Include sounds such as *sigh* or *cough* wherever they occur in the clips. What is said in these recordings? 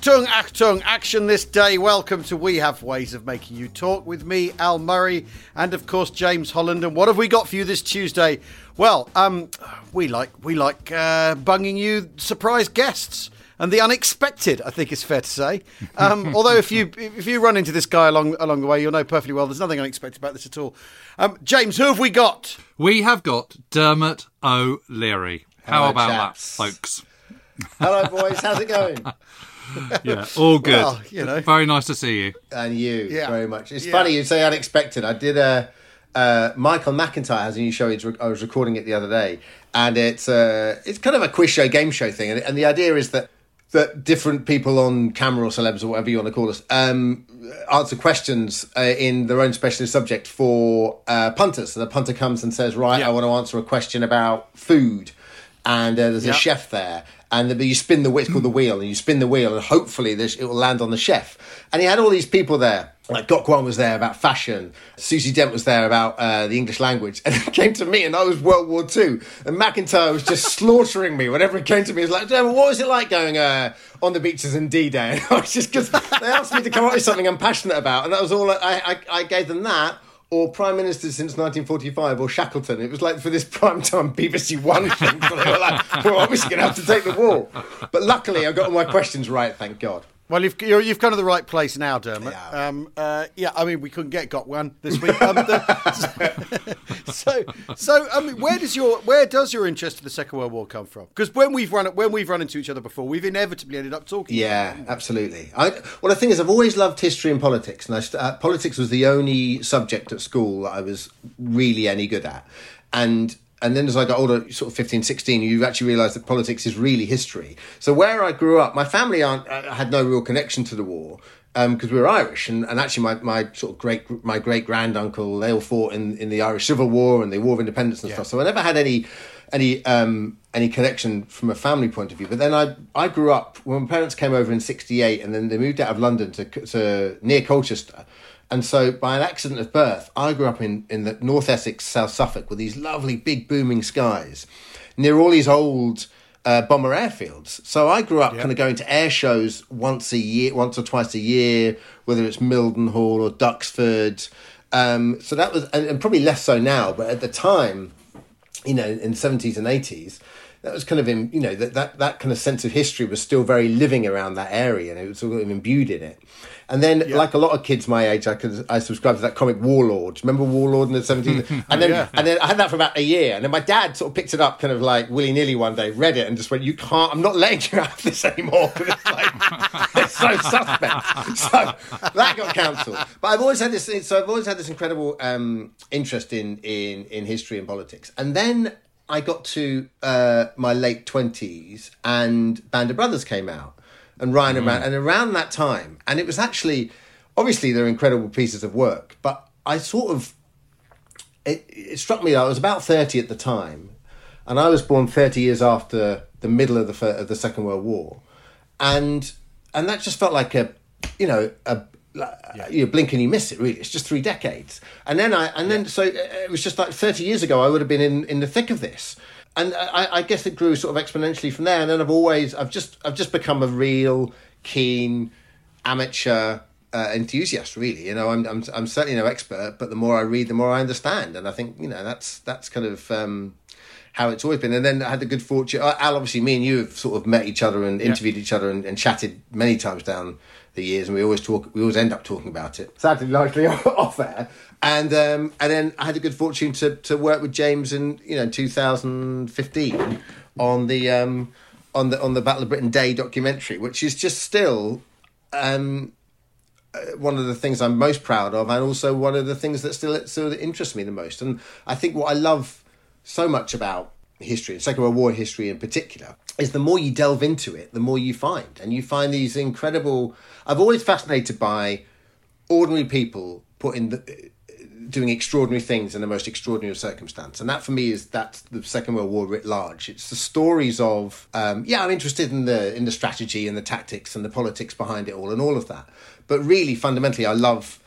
Achtung, Achtung, action this day. Welcome to We Have Ways of Making You Talk with me, Al Murray, and of course James Holland. And what have we got for you this Tuesday? Well, um, we like we like uh, bunging you surprise guests and the unexpected. I think it's fair to say. *laughs* Um, although if you if you run into this guy along along the way, you'll know perfectly well there's nothing unexpected about this at all. Um, James, who have we got? We have got Dermot O'Leary. How Hello, about chaps. that, folks? Hello, boys. *laughs* How's it going? *laughs* Yeah, all good. Well, you know. Very nice to see you. And you, Yeah. very much. It's Yeah. funny you say unexpected. I did a. Uh, Michael McIntyre has a new show. I was recording it the other day, and it's uh, it's kind of a quiz show, game show thing. And, and the idea is that that different people on camera or celebs or whatever you want to call us um, answer questions uh, in their own specialist subject for uh, punters. So the punter comes and says, "Right, Yeah. I want to answer a question about food," and uh, there's Yeah. a chef there. And the, you spin the wheel, it's called the wheel, and you spin the wheel, and hopefully this, it will land on the chef. And he had all these people there. Like Gok Wan was there about fashion. Susie Dent was there about uh, the English language. *laughs* And it came to me, and I was World War Two. And McIntyre was just *laughs* slaughtering me whenever it came to me. He was like, what was it like going uh, on the beaches in D-Day? *laughs* And I was just because they asked me to come up with something I'm passionate about, and that was all I, I, I gave them that or Prime Minister since 1945 or Shackleton. It was like for this prime time BBC One thing. So *laughs* they were like, we're obviously going to have to take the wall. But luckily, I got all my questions right, thank God. Well, you've you're, you've come to the right place now, Dermot. Yeah. Um, uh, yeah, I mean, we couldn't get got one this week. *laughs* Um, the- *laughs* so, so I mean, where does your where does your interest in the Second World War come from? Because when we've run when we've run into each other before, we've inevitably ended up talking. Yeah, absolutely. I, well, the thing is, I've always loved history and politics, and I, uh, politics was the only subject at school that I was really any good at. And and then as I got older, sort of 15, 16, you actually realise that politics is really history. So where I grew up, my family aren't, uh, had no real connection to the war because we were Irish, and, and actually my, my sort of great my great grand uncle they all fought in, in the Irish Civil War and the War of Independence and stuff. So I never had any any um, any connection from a family point of view. But then I I grew up when my parents came over in '68, and then they moved out of London to to near Colchester. And so, by an accident of birth, I grew up in, in the North Essex, South Suffolk, with these lovely big booming skies near all these old uh, bomber airfields. So I grew up kind of going to air shows once a year, once or twice a year, whether it's Mildenhall or Duxford. Um, so that was, and, and probably less so now, but at the time, you know, in the seventies and eighties, that was kind of in, you know, that, that that kind of sense of history was still very living around that area, and it was sort of imbued in it. And then, like a lot of kids my age, I could I subscribed to that comic Warlord. Remember Warlord in the seventies? *laughs* and then yeah. and then I had that for about a year, and then my dad sort of picked it up, kind of like willy nilly one day, read it, and just went, "You can't. I'm not letting you have this anymore because *laughs* it's like it's so suspect." *laughs* So that got cancelled. But I've always had this. So I've always had this incredible um, interest in in in history and politics, and then. I got to uh, my late twenties, and Band of Brothers came out, and Ryan and Rand, and around that time, and it was actually, obviously, they're incredible pieces of work, but I sort of it, it struck me that I was about 30 at the time, and I was born 30 years after the middle of the of the Second World War, and and that just felt like a you know a like, you blink and you miss it really. It's just three decades. And then i and then so uh, it was just like 30 years ago i would have been in in the thick of this. And I, I guess it grew sort of exponentially from there. And then i've always i've just i've just become a real keen amateur uh, enthusiast really. You know I'm, I'm i'm certainly no expert but the more i read the more i understand. And i think you know that's that's kind of um how it's always been. And then i had the good fortune uh, al obviously me and you have sort of met each other and interviewed each other and, and chatted many times down the years and we always talk we always end up talking about it sadly largely *laughs* off air and um and then i had the good fortune to to work with james in you know 2015 on the um on the on the battle of britain day documentary which is just still um uh, one of the things I'm most proud of, and also one of the things that still still interests me the most. And I think what I love so much about history, and Second World War history in particular, is the more you delve into it, the more you find, and you find these incredible. I've always fascinated by ordinary people putting the doing extraordinary things in the most extraordinary circumstance and that for me is that's the second world war writ large it's the stories of um, yeah i'm interested in the in the strategy and the tactics and the politics behind it all and all of that but really fundamentally i love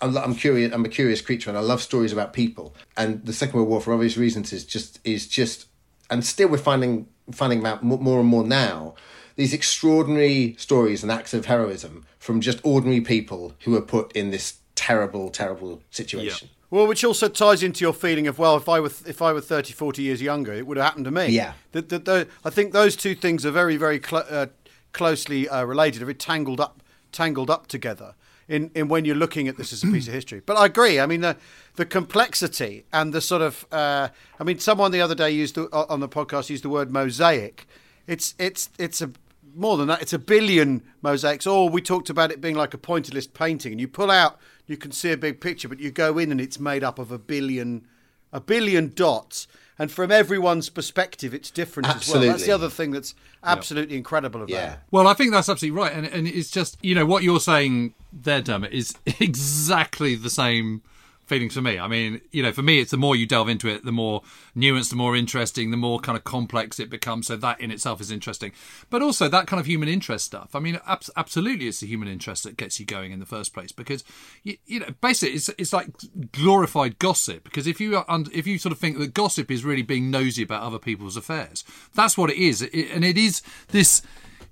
I'm curious. I'm a curious creature, and I love stories about people. And the Second World War, for obvious reasons, is just is just, and still we're finding finding out more and more now these extraordinary stories and acts of heroism from just ordinary people who are put in this terrible, terrible situation. Yeah. Well, which also ties into your feeling of well, if I were if I were 30, 40 years younger, it would have happened to me. Yeah. That, that, that I think those two things are very, very cl- uh, closely uh, related, very tangled up, tangled up together. In, in when you're looking at this as a piece of history, but I agree. I mean the the complexity and the sort of uh, I mean someone the other day used the, on the podcast used the word mosaic. It's it's it's a more than that. It's a billion mosaics. Or we talked about it being like a pointillist painting, and you pull out you can see a big picture, but you go in and it's made up of a billion, a billion dots. And from everyone's perspective, it's different absolutely. as well. That's the other thing that's absolutely yep. incredible about yeah. it. Well, I think that's absolutely right. And, and it's just, you know, what you're saying there, Dermot, is *laughs* exactly the same feeling for me. I mean, you know, for me, it's the more you delve into it, the more nuanced, the more interesting, the more kind of complex it becomes. So that in itself is interesting. But also that kind of human interest stuff. I mean, ab- absolutely, it's the human interest that gets you going in the first place because you, you know, basically, it's it's like glorified gossip. Because if you are, if you sort of think that gossip is really being nosy about other people's affairs, that's what it is, it, and it is this.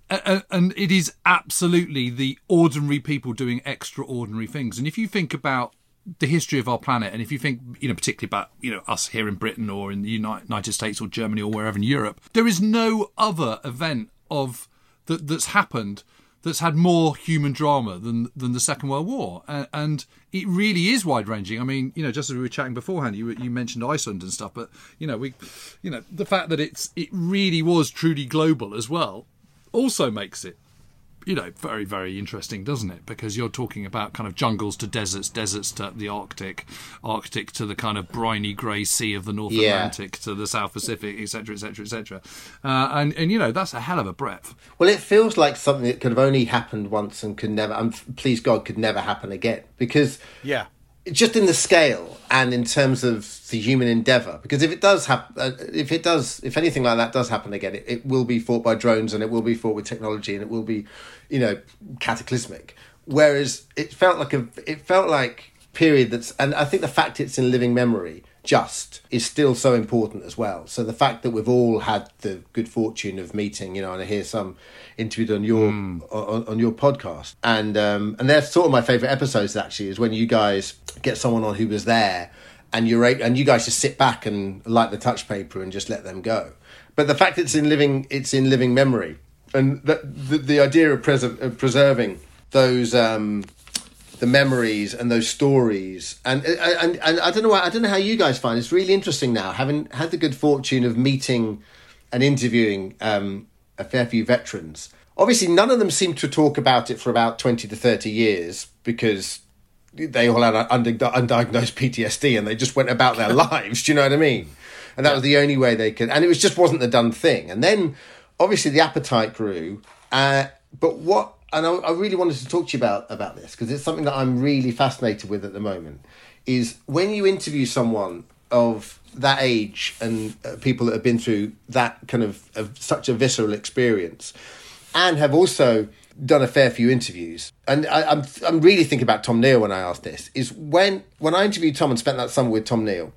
Uh, and it is absolutely the ordinary people doing extraordinary things. And if you think about the history of our planet, and if you think, you know, particularly about, you know, us here in Britain or in the United States or Germany or wherever in Europe, there is no other event of that that's happened that's had more human drama than than the Second World War, and, and it really is wide ranging. I mean, you know, just as we were chatting beforehand, you you mentioned Iceland and stuff, but you know, we, you know, the fact that it's it really was truly global as well, also makes it you know, very, very interesting, doesn't it? Because you're talking about kind of jungles to deserts, deserts to the Arctic, Arctic to the kind of briny grey sea of the North yeah. Atlantic to the South Pacific, etc., etc., etc. And and you know that's a hell of a breadth. Well, it feels like something that could have only happened once and could never, and please God, could never happen again. Because yeah, just in the scale and in terms of the human endeavor because if it does happen uh, if it does if anything like that does happen again it, it will be fought by drones and it will be fought with technology and it will be you know cataclysmic. Whereas it felt like a it felt like period that's and i think the fact it's in living memory just is still so important as well. So the fact that we've all had the good fortune of meeting, you know, and I hear some interviewed on your mm. on, on, your podcast, and um, and they're sort of my favorite episodes actually is when you guys get someone on who was there, and you're and you guys just sit back and light the touch paper and just let them go. But the fact it's in living it's in living memory, and the the, the idea of, pres- of preserving those. Um, the memories and those stories. And, and and I don't know why I don't know how you guys find it. it's really interesting now having had the good fortune of meeting and interviewing um, a fair few veterans. Obviously none of them seem to talk about it for about 20 to 30 years because they all had undiagnosed PTSD and they just went about their *laughs* lives do you know what I mean? And that was the only way they could and it was just wasn't the done thing. And then obviously the appetite grew uh, but what and I, I really wanted to talk to you about about this because it's something that I'm really fascinated with at the moment. Is when you interview someone of that age and uh, people that have been through that kind of, of such a visceral experience, and have also done a fair few interviews, and I, am I'm, I'm really thinking about Tom Neil when I asked this. Is when when I interviewed Tom and spent that summer with Tom Neil,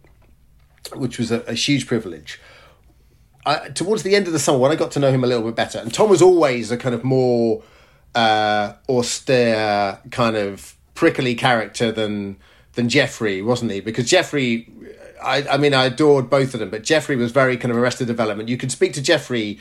which was a, a huge privilege. I, towards the end of the summer, when I got to know him a little bit better, and Tom was always a kind of more uh, austere kind of prickly character than than Jeffrey, wasn't he? Because Jeffrey, I, I mean, I adored both of them, but Jeffrey was very kind of arrested development. You could speak to Jeffrey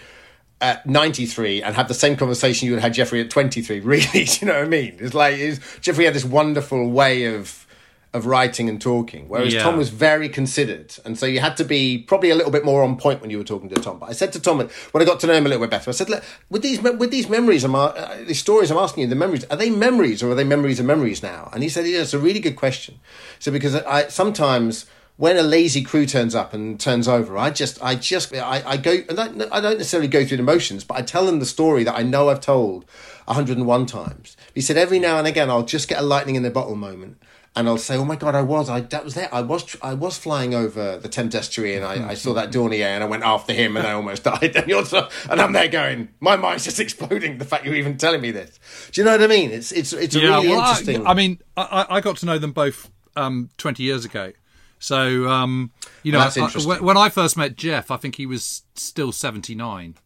at 93 and have the same conversation you would have had Jeffrey at 23, *laughs* really. You know what I mean? It's like it's, Jeffrey had this wonderful way of of writing and talking, whereas yeah. Tom was very considered, and so you had to be probably a little bit more on point when you were talking to Tom. But I said to Tom when I got to know him a little bit better, I said, with these with these memories, I'm uh, these stories I'm asking you, the memories are they memories or are they memories of memories now? And he said, yeah, it's a really good question. So because I sometimes when a lazy crew turns up and turns over, I just, I just, I, I go, I don't, I don't necessarily go through the motions, but I tell them the story that I know I've told 101 times. He said every now and again I'll just get a lightning in the bottle moment, and I'll say, "Oh my god, I was, I that was there, I was, I was flying over the Thames estuary, and I, I saw that Dornier, and I went after him, and I almost *laughs* died." And you're, so, and I'm there going, my mind's just *laughs* exploding. The fact you're even telling me this, do you know what I mean? It's, it's, it's a really well, interesting. I, I mean, I, I got to know them both um, 20 years ago. So, um, you know, Well, I- when I first met Jeff, I think he was still 79.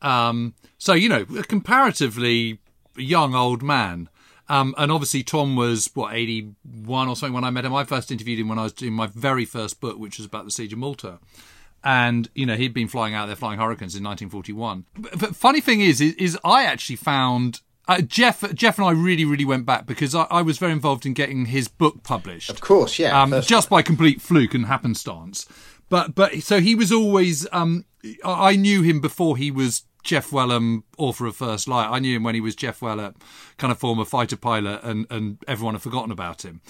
Um, so, you know, a comparatively young old man. Um, and obviously, Tom was, what, 81 or something when I met him. I first interviewed him when I was doing my very first book, which was about the Siege of Malta. And, you know, he'd been flying out there flying Hurricanes in 1941. But, but funny thing is, is, is I actually found. Uh, Jeff, Jeff and I really, really went back because I, I was very involved in getting his book published of course, yeah. um, just by complete fluke and happenstance. But but so he was always. Um, I I knew him before he was Jeff Wellum, author of First Light. I knew him when he was Jeff Wellum, kind of former fighter pilot, and and everyone had forgotten about him.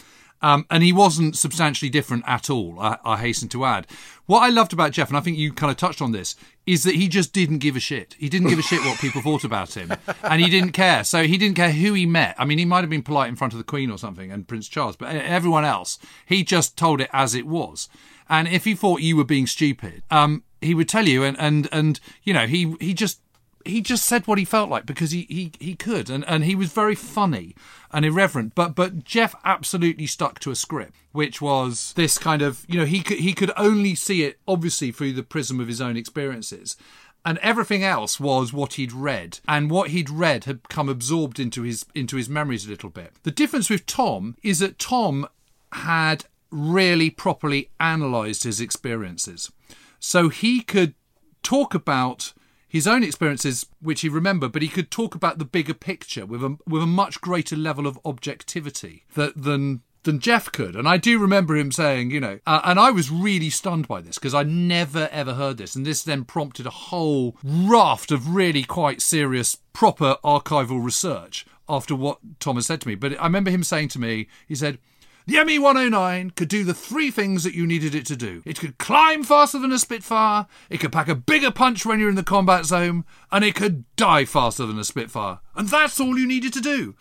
Um, and he wasn't substantially different at all. I, I hasten to add. What I loved about Jeff, and I think you kind of touched on this, is that he just didn't give a shit. He didn't give a shit what *laughs* people thought about him, and he didn't care. So he didn't care who he met. I mean, he might have been polite in front of the Queen or something and Prince Charles, but everyone else, he just told it as it was. And if he thought you were being stupid, um, he would tell you. And and and you know, he he just he just said what he felt like because he he, he could and, and he was very funny and irreverent. But but Jeff absolutely stuck to a script which was this kind of you know he could he could only see it obviously through the prism of his own experiences. And everything else was what he'd read and what he'd read had come absorbed into his into his memories a little bit. The difference with Tom is that Tom had really properly analyzed his experiences so he could talk about his own experiences, which he remembered, but he could talk about the bigger picture with a with a much greater level of objectivity that, than than Jeff could. And I do remember him saying, you know, uh, and I was really stunned by this because I never ever heard this, and this then prompted a whole raft of really quite serious, proper archival research after what Thomas said to me. But I remember him saying to me, he said. The ME 109 could do the three things that you needed it to do. It could climb faster than a Spitfire, it could pack a bigger punch when you're in the combat zone, and it could die faster than a Spitfire. And that's all you needed to do.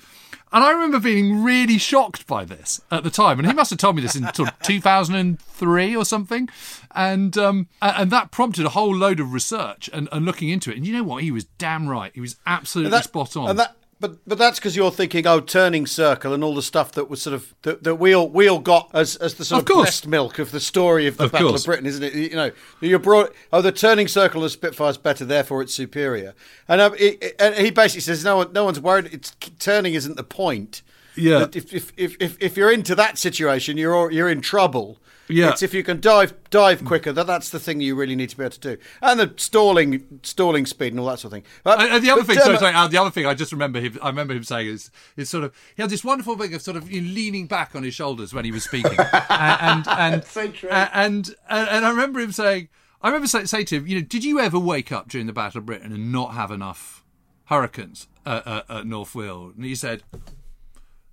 And I remember being really shocked by this at the time. And he must have told me this in sort of 2003 or something. And um, and that prompted a whole load of research and, and looking into it. And you know what? He was damn right. He was absolutely that- spot on. And that, but but that's because you're thinking, oh, turning circle and all the stuff that was sort of that, that we all we all got as as the sort Of of, breast milk of the story of the Of Battle course. of Britain, isn't it? You know, you're brought. Oh, the turning circle of Spitfire's better, therefore it's superior. And, um, it, it- and he basically says, no one, no one's worried. It's turning isn't the point. Yeah. That If, if, if, if, if you're into that situation, you're you're in trouble. Yeah. It's if you can dive dive quicker, that that's the thing you really need to be able to do. And the stalling stalling speed and all that sort of thing. But- And, and the other thing, um, sorry, sorry, Al, the other thing I just remember him. I remember him saying is, is sort of he had this wonderful thing of sort of leaning back on his shoulders when he was speaking, *laughs* and and and, So and and and I remember him saying, I remember say, say to him, you know, did you ever wake up during the Battle of Britain and not have enough hurricanes at, at, at North Weald? And he said,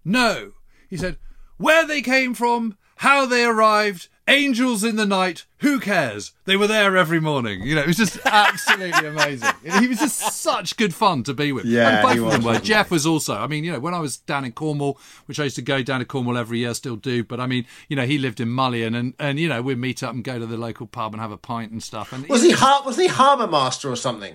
no. He said, where they came from, how they arrived, angels in the night, who cares? They were there every morning. You know, it was just *laughs* absolutely amazing. He was just such good fun to be with. Yeah, and both of them were. wasn't? Jeff was also, I mean, you know, when I was down in Cornwall, which I used to go down to Cornwall every year, still do, but I mean, you know, he lived in Mullion and, and you know, we'd meet up and go to the local pub and have a pint and stuff. And was he har- was he harbour master or something?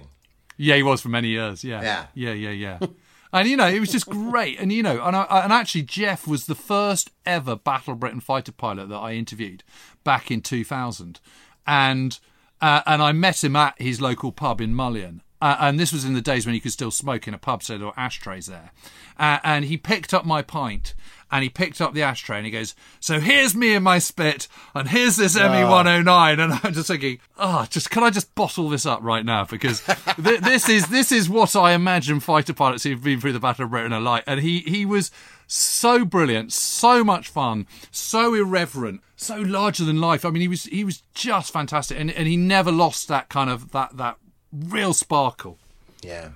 yeah, he was for many years. Yeah. Yeah. Yeah, yeah, yeah. And you know, it was just great. And you know, and, I, and actually, Jeff was the first ever Battle Britain fighter pilot that I interviewed back in 2000, and uh, and I met him at his local pub in Mullion. Uh, and this was in the days when you could still smoke in a pub, so there were ashtrays there. Uh, and he picked up my pint, and he picked up the ashtray, and he goes, "So here's me and my spit, and here's this ah. ME 109." And I'm just thinking, "Oh, just can I just bottle this up right now? Because *laughs* th- this is this is what I imagine fighter pilots who've been through the Battle of Britain are like." And he he was so brilliant, so much fun, so irreverent, so larger than life. I mean, he was he was just fantastic, and and he never lost that kind of that that real sparkle. Yeah.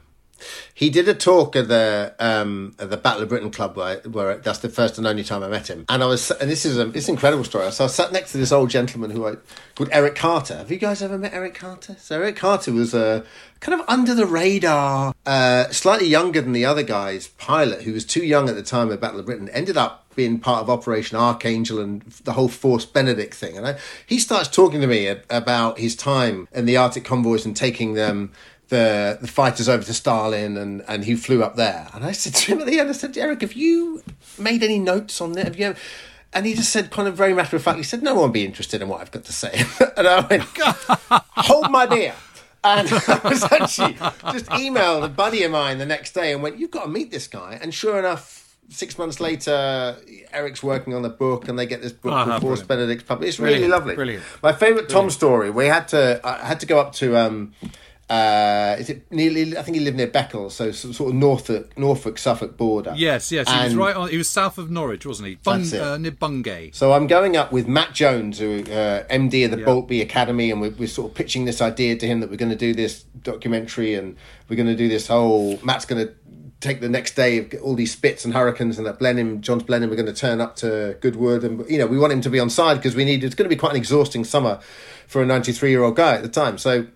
He did a talk at the um, at the Battle of Britain Club where, where that's the first and only time I met him. And I was and this is a this is an incredible story. So I sat next to this old gentleman who I called Eric Carter. Have you guys ever met Eric Carter? So Eric Carter was a kind of under the radar, uh, slightly younger than the other guys, pilot who was too young at the time of Battle of Britain. Ended up being part of Operation Archangel and the whole Force Benedict thing. And I, he starts talking to me about his time in the Arctic convoys and taking them the the fighters over to Stalin and, and he flew up there. And I said to him at the end, I said, Eric, have you made any notes on that? Have you ever? And he just said, kind of very matter of fact, he said, no one would be interested in what I've got to say. *laughs* and I went, *laughs* hold my beer. And *laughs* I was actually just emailed a buddy of mine the next day and went, you've got to meet this guy. And sure enough, six months later, Eric's working on the book, and they get this book Oh, called Force brilliant. Benedict published. It's really Brilliant, lovely. brilliant. My favourite Tom story. We had to. I had to go up to. Um, uh, is it nearly? I think he lived near Beccles, so sort of Norfolk, Norfolk, Suffolk border. Yes, yes. He was right on. He was south of Norwich, wasn't he? Bung, That's it. uh, near Bungay. So I'm going up with Matt Jones, who uh, MD of the Boultbee Academy, and we're, we're sort of pitching this idea to him that we're going to do this documentary and we're going to do this whole. Matt's going to take the next day of all these spits and hurricanes, and that Blenheim, John's Blenheim, we're going to turn up to Goodwood, and you know we want him to be on side because we need. It's going to be quite an exhausting summer for a 93 year old guy at the time. So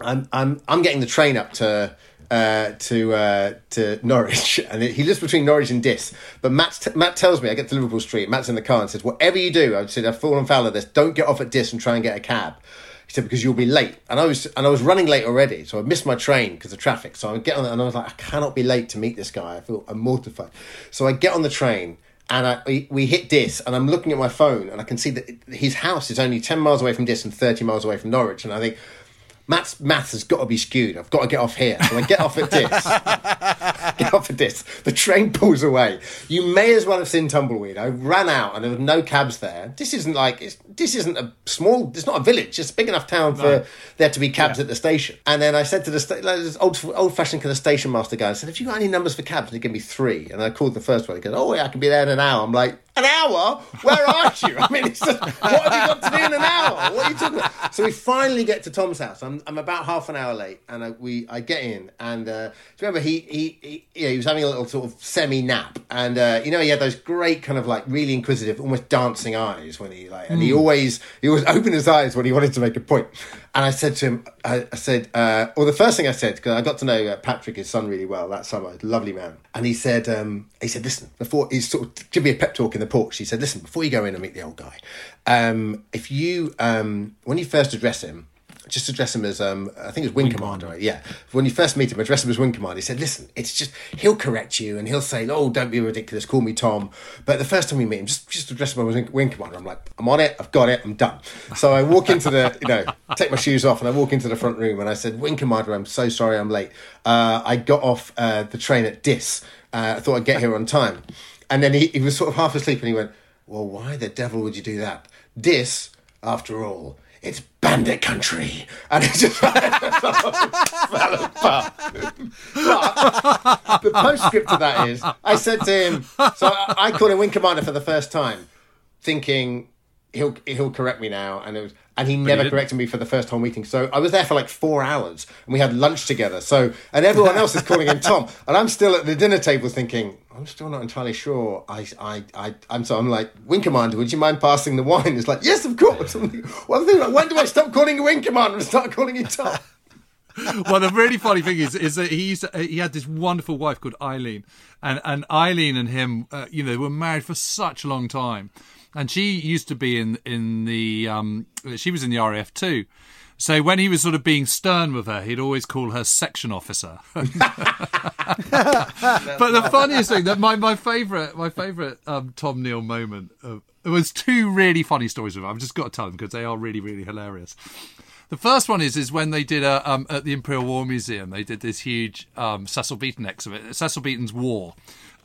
I'm I'm I'm getting the train up to uh, to uh, to Norwich, *laughs* and he lives between Norwich and Diss. But Matt t- Matt tells me I get to Liverpool Street. Matt's in the car and says, "Whatever you do," I said, "I've fallen foul of this. Don't get off at Diss and try and get a cab." He said because you'll be late, and I was and I was running late already, so I missed my train because of traffic. So I get on, and I was like, I cannot be late to meet this guy. I feel I'm mortified. So I get on the train. And I, we, we hit Diss, and I'm looking at my phone, and I can see that his house is only 10 miles away from Diss and 30 miles away from Norwich. And I think, Matt's math has got to be skewed. I've got to get off here. So I get off at this. *laughs* get off at this. The train pulls away. You may as well have seen Tumbleweed. I ran out and there were no cabs there. This isn't like, it's, this isn't a small, it's not a village. It's a big enough town for there to be cabs at the station. And then I said to the sta- like, this old, old fashioned kind of station master guy, I said, Have you got any numbers for cabs? And he gave me three. And I called the first one. He goes, Oh, yeah, I can be there in an hour. I'm like, an hour? Where are you? I mean, it's just, what have you got to do in an hour? What are you talking about? So we finally get to Tom's house. I'm, I'm about half an hour late, and I, we I get in, and uh, do you remember he he he, know, he was having a little sort of semi nap, and uh, you know he had those great kind of like really inquisitive, almost dancing eyes when he like, and he always he always opened his eyes when he wanted to make a point. And I said to him, I, I said, uh, well, the first thing I said because I got to know uh, Patrick, his son, really well that summer, lovely man, and he said, um, he said, listen, before he sort of give me a pep talk in the porch. He said, listen, before you go in and meet the old guy, um, if you um, when you first address him, just address him as um, I think it was Wing, Commander. Right? Yeah, when you first meet him, address him as Wing Commander. He said, "Listen, it's just he'll correct you and he'll say, oh, don't be ridiculous, call me Tom.' But the first time we meet him, just just address him as Wing, Wing Commander. I'm like, I'm on it, I've got it, I'm done. So I walk into the, you know, take my shoes off and I walk into the front room and I said, Wing Commander, I'm so sorry, I'm late. Uh, I got off uh, the train at Diss. Uh, I thought I'd get here on time, and then he, he was sort of half asleep and he went, well, why the devil would you do that? Diss, after all." It's bandit country, and it just fell *laughs* apart. But the postscript to that is, I said to him, so I, I called him Wing Commander for the first time, thinking he'll he'll correct me now, and it was, and he never didn't. corrected me for the first whole meeting. So I was there for like four hours, and we had lunch together. So and everyone else is calling him Tom, and I'm still at the dinner table thinking. I'm still not entirely sure. I, I, I, I'm so I'm like Wing Commander. Would you mind passing the wine? It's like yes, of course. Like, *laughs* well, like, when do I stop calling you Wing Commander and start calling you Tom? *laughs* well, the really funny thing is, is that he used to, he had this wonderful wife called Eileen, and and Eileen and him, uh, you know, were married for such a long time, and she used to be in in the um, she was in the RAF too. So when he was sort of being stern with her, he'd always call her section officer. *laughs* but the funniest thing that my my favorite my favorite um, Tom Neil moment uh, it was two really funny stories with him. I've just got to tell them because they are really really hilarious. The first one is is when they did a um, at the Imperial War Museum. They did this huge um, Cecil Beaton exhibit, Cecil Beaton's War.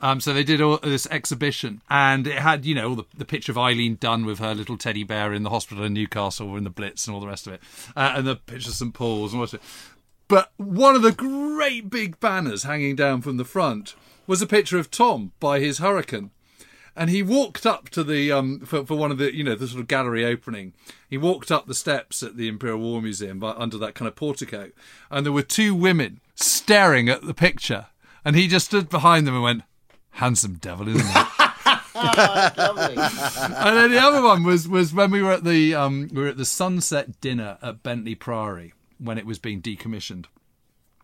Um, so they did all this exhibition, and it had you know all the, the picture of Eileen Dunne with her little teddy bear in the hospital in Newcastle in the Blitz and all the rest of it, uh, and the picture of St Paul's and it. But one of the great big banners hanging down from the front was a picture of Tom by his Hurricane. And he walked up to the um for, for one of the you know the sort of gallery opening. He walked up the steps at the imperial war museum by, under that kind of portico. And there were two women staring at the picture, and he just stood behind them and went, "Handsome devil, isn't he?" *laughs* Lovely. and then the other one was was when we were at the um, we were at the sunset dinner at Bentley Priory when it was being decommissioned.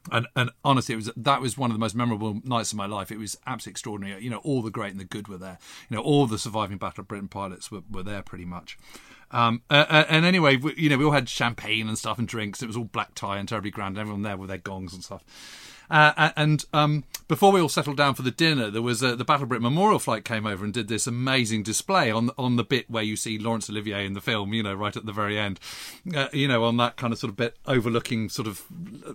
And, and honestly, it was that was one of the most memorable nights of my life. It was absolutely extraordinary. You know, all the great and the good were there. You know, all the surviving Battle of Britain pilots were, were there pretty much. Um, uh, and anyway, we, you know, we all had champagne and stuff and drinks. It was all black tie and terribly grand. Everyone there with their gongs and stuff. Uh, and um, before we all settled down for the dinner, there was uh, the Battle Britain Memorial flight came over and did this amazing display on on the bit where you see Laurence Olivier in the film, you know, right at the very end, uh, you know, on that kind of sort of bit overlooking, sort of,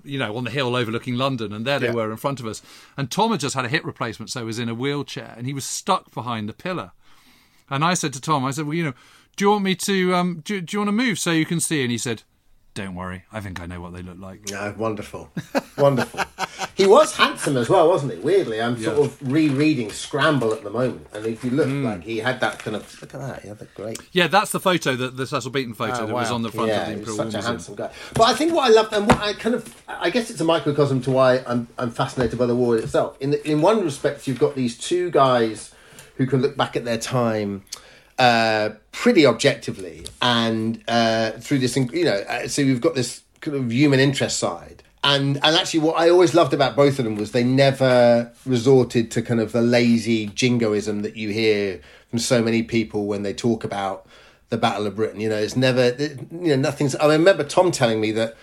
you know, on the hill overlooking London, and there they Yeah. were in front of us. And Tom had just had a hip replacement, so he was in a wheelchair, and he was stuck behind the pillar. And I said to Tom, I said, well, you know, do you want me to, um, do, do you want to move so you can see? And he said, don't worry, I think I know what they look like. No, wonderful, wonderful. *laughs* he was handsome as well, wasn't he? Weirdly, I'm sort Yeah. of rereading Scramble at the moment, and if you look, Hmm. like he had that kind of look at that, he had that great. Yeah, that's the photo, that the Cecil Beaton photo Oh, that was on the front yeah, of the Imperial such a handsome guy. But I think what I love and what I kind of, I guess it's a microcosm to why I'm, I'm fascinated by the war itself. In the, in one respect, you've got these two guys who can look back at their time uh, pretty objectively, and uh, through this, you know, uh, so we've got this kind of human interest side. And and actually, what I always loved about both of them was they never resorted to kind of the lazy jingoism that you hear from so many people when they talk about the Battle of Britain. You know, it's never, you know, nothing's. I remember Tom telling me that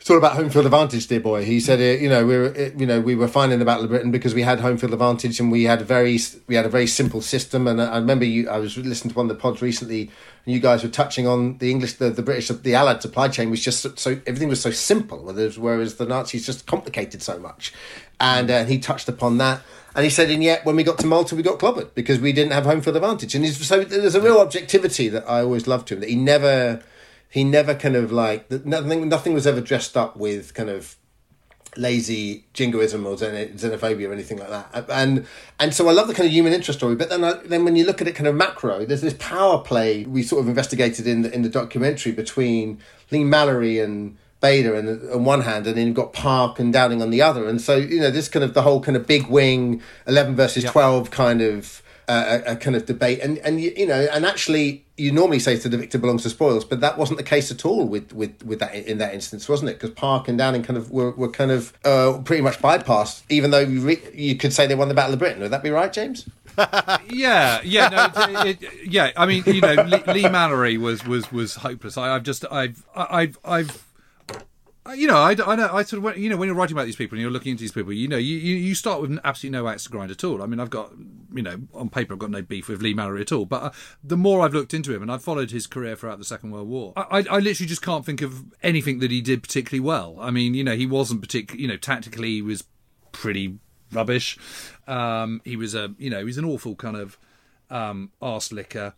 it's all about home field advantage, dear boy. He said, you know, we were, you know, we were fine in the Battle of Britain because we had home field advantage and we had a very, we had a very simple system. And I remember you, I was listening to one of the pods recently, and you guys were touching on the English, the, the British, the Allied supply chain was just so, so everything was so simple, whereas, whereas the Nazis just complicated so much. And uh, he touched upon that. And he said, and yet when we got to Malta, we got clobbered because we didn't have home field advantage. And so there's a real objectivity that I always loved to him that he never, he never kind of like nothing. Nothing was ever dressed up with kind of lazy jingoism or xenophobia or anything like that. And and so I love the kind of human interest story. But then I, then when you look at it kind of macro, there's this power play we sort of investigated in the in the documentary between Leigh-Mallory and Bader and on one hand, and then you've got Park and Dowding on the other. And so you know this kind of the whole kind of big wing eleven versus twelve kind of. A, a kind of debate, and and you, you know, and actually, you normally say to the victor belongs to spoils, but that wasn't the case at all with with with that in that instance, wasn't it? Because Park and Dowding kind of were, were kind of uh, pretty much bypassed, even though you, re- you could say they won the Battle of Britain. Would that be right, James? *laughs* Yeah, yeah, no, it, it, yeah. I mean, you know, Lee, Leigh-Mallory was was was hopeless. I, I've just, I've, I've, I've. You know, I, I know. I sort of, went- you know, when you're writing about these people and you're looking into these people, you know, you, you, start with absolutely no axe to grind at all. I mean, I've got, you know, on paper, I've got no beef with Leigh-Mallory at all. But uh, the more I've looked into him and I've followed his career throughout the Second World War, I, I, I literally just can't think of anything that he did particularly well. I mean, you know, he wasn't particularly, you know, tactically he was pretty rubbish. Um, he was a, you know, he's an awful kind of um, arse licker.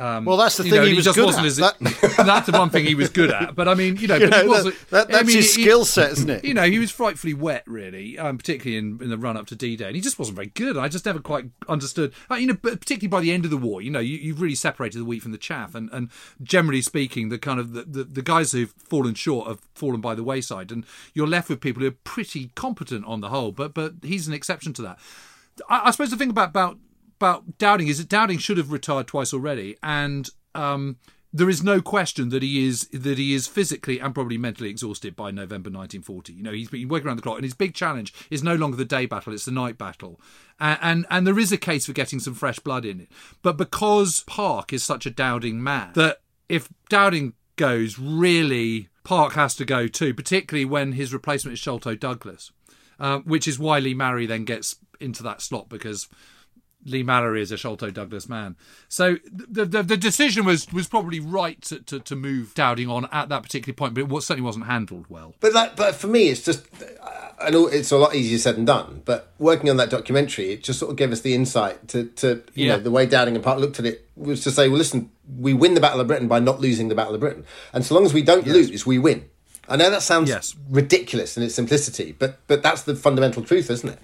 Um, Well, that's the thing know, he was just good wasn't at. As, *laughs* that's the one thing he was good at. But I mean, you know, *laughs* You but he know, wasn't. that, that- I that's mean, his he- skill set, isn't it? you know, he was frightfully wet, really, um, particularly in, in the run up to D Day, and he just wasn't very good. I just never quite understood. Uh, you know, but particularly by the end of the war, you know, you, you've really separated the wheat from the chaff, and, and generally speaking, the kind of the, the, the guys who've fallen short have fallen by the wayside, and you're left with people who are pretty competent on the whole. But but he's an exception to that. I, I suppose the thing about about about Dowding is that Dowding should have retired twice already, and um, there is no question that he is that he is physically and probably mentally exhausted by November 1940. You know, he's been working around the clock, and his big challenge is no longer the day battle; it's the night battle, and and, and there is a case for getting some fresh blood in it. But because Park is such a Dowding man, that if Dowding goes, really Park has to go too, particularly when his replacement is Sholto Douglas, uh, which is why Leigh-Mallory then gets into that slot because Leigh-Mallory is a Sholto Douglas man. So the the, the decision was was probably right to, to, to move Dowding on at that particular point, but it certainly wasn't handled well. But that, but for me, it's just, I know it's a lot easier said than done. But working on that documentary, it just sort of gave us the insight to, to you Yeah. know, the way Dowding and Park looked at it was to say, well, listen, we win the Battle of Britain by not losing the Battle of Britain, and so long as we don't lose, we win. I know that sounds Yes. ridiculous in its simplicity, but but that's the fundamental truth, isn't it?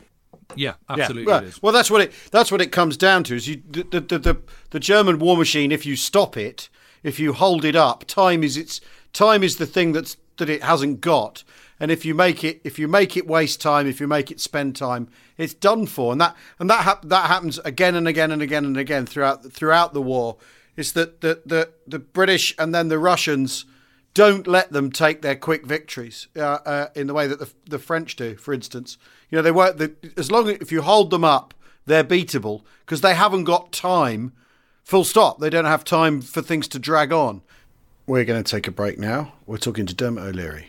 Yeah, Yeah, absolutely well, well, that's what it that's what it comes down to. Is you the, the the the the German war machine? If you stop it, if you hold it up, time is its time is the thing that's that it hasn't got. And if you make it if you make it waste time, if you make it spend time, it's done for. And that and that hap- that happens again and again and again and again throughout throughout the war. It's that the the, the British and then the Russians don't let them take their quick victories uh, uh, in the way that the, the French do, for instance. You know, they work as long as if you hold them up, they're beatable because they haven't got time. Full stop. They don't have time for things to drag on. We're going to take a break now. We're talking to Dermot O'Leary.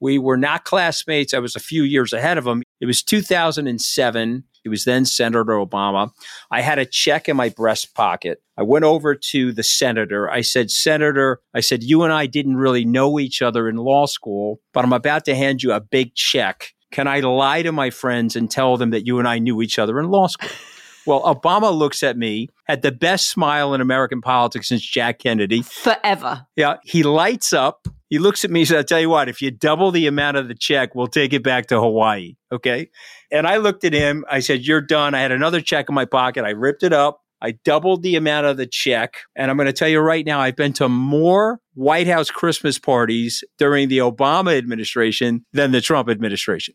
We were not classmates. I was a few years ahead of him. It was 2007. He was then Senator Obama. I had a check in my breast pocket. I went over to the senator. I said, Senator, I said, you and I didn't really know each other in law school, but I'm about to hand you a big check. Can I lie to my friends and tell them that you and I knew each other in law school? Well, Obama looks at me, had the best smile in American politics since Jack Kennedy. Forever. Yeah. He lights up. He looks at me and says, I'll tell you what, if you double the amount of the check, we'll take it back to Hawaii. Okay. And I looked at him. I said, You're done. I had another check in my pocket. I ripped it up. I doubled the amount of the check. And I'm going to tell you right now, I've been to more White House Christmas parties during the Obama administration than the Trump administration.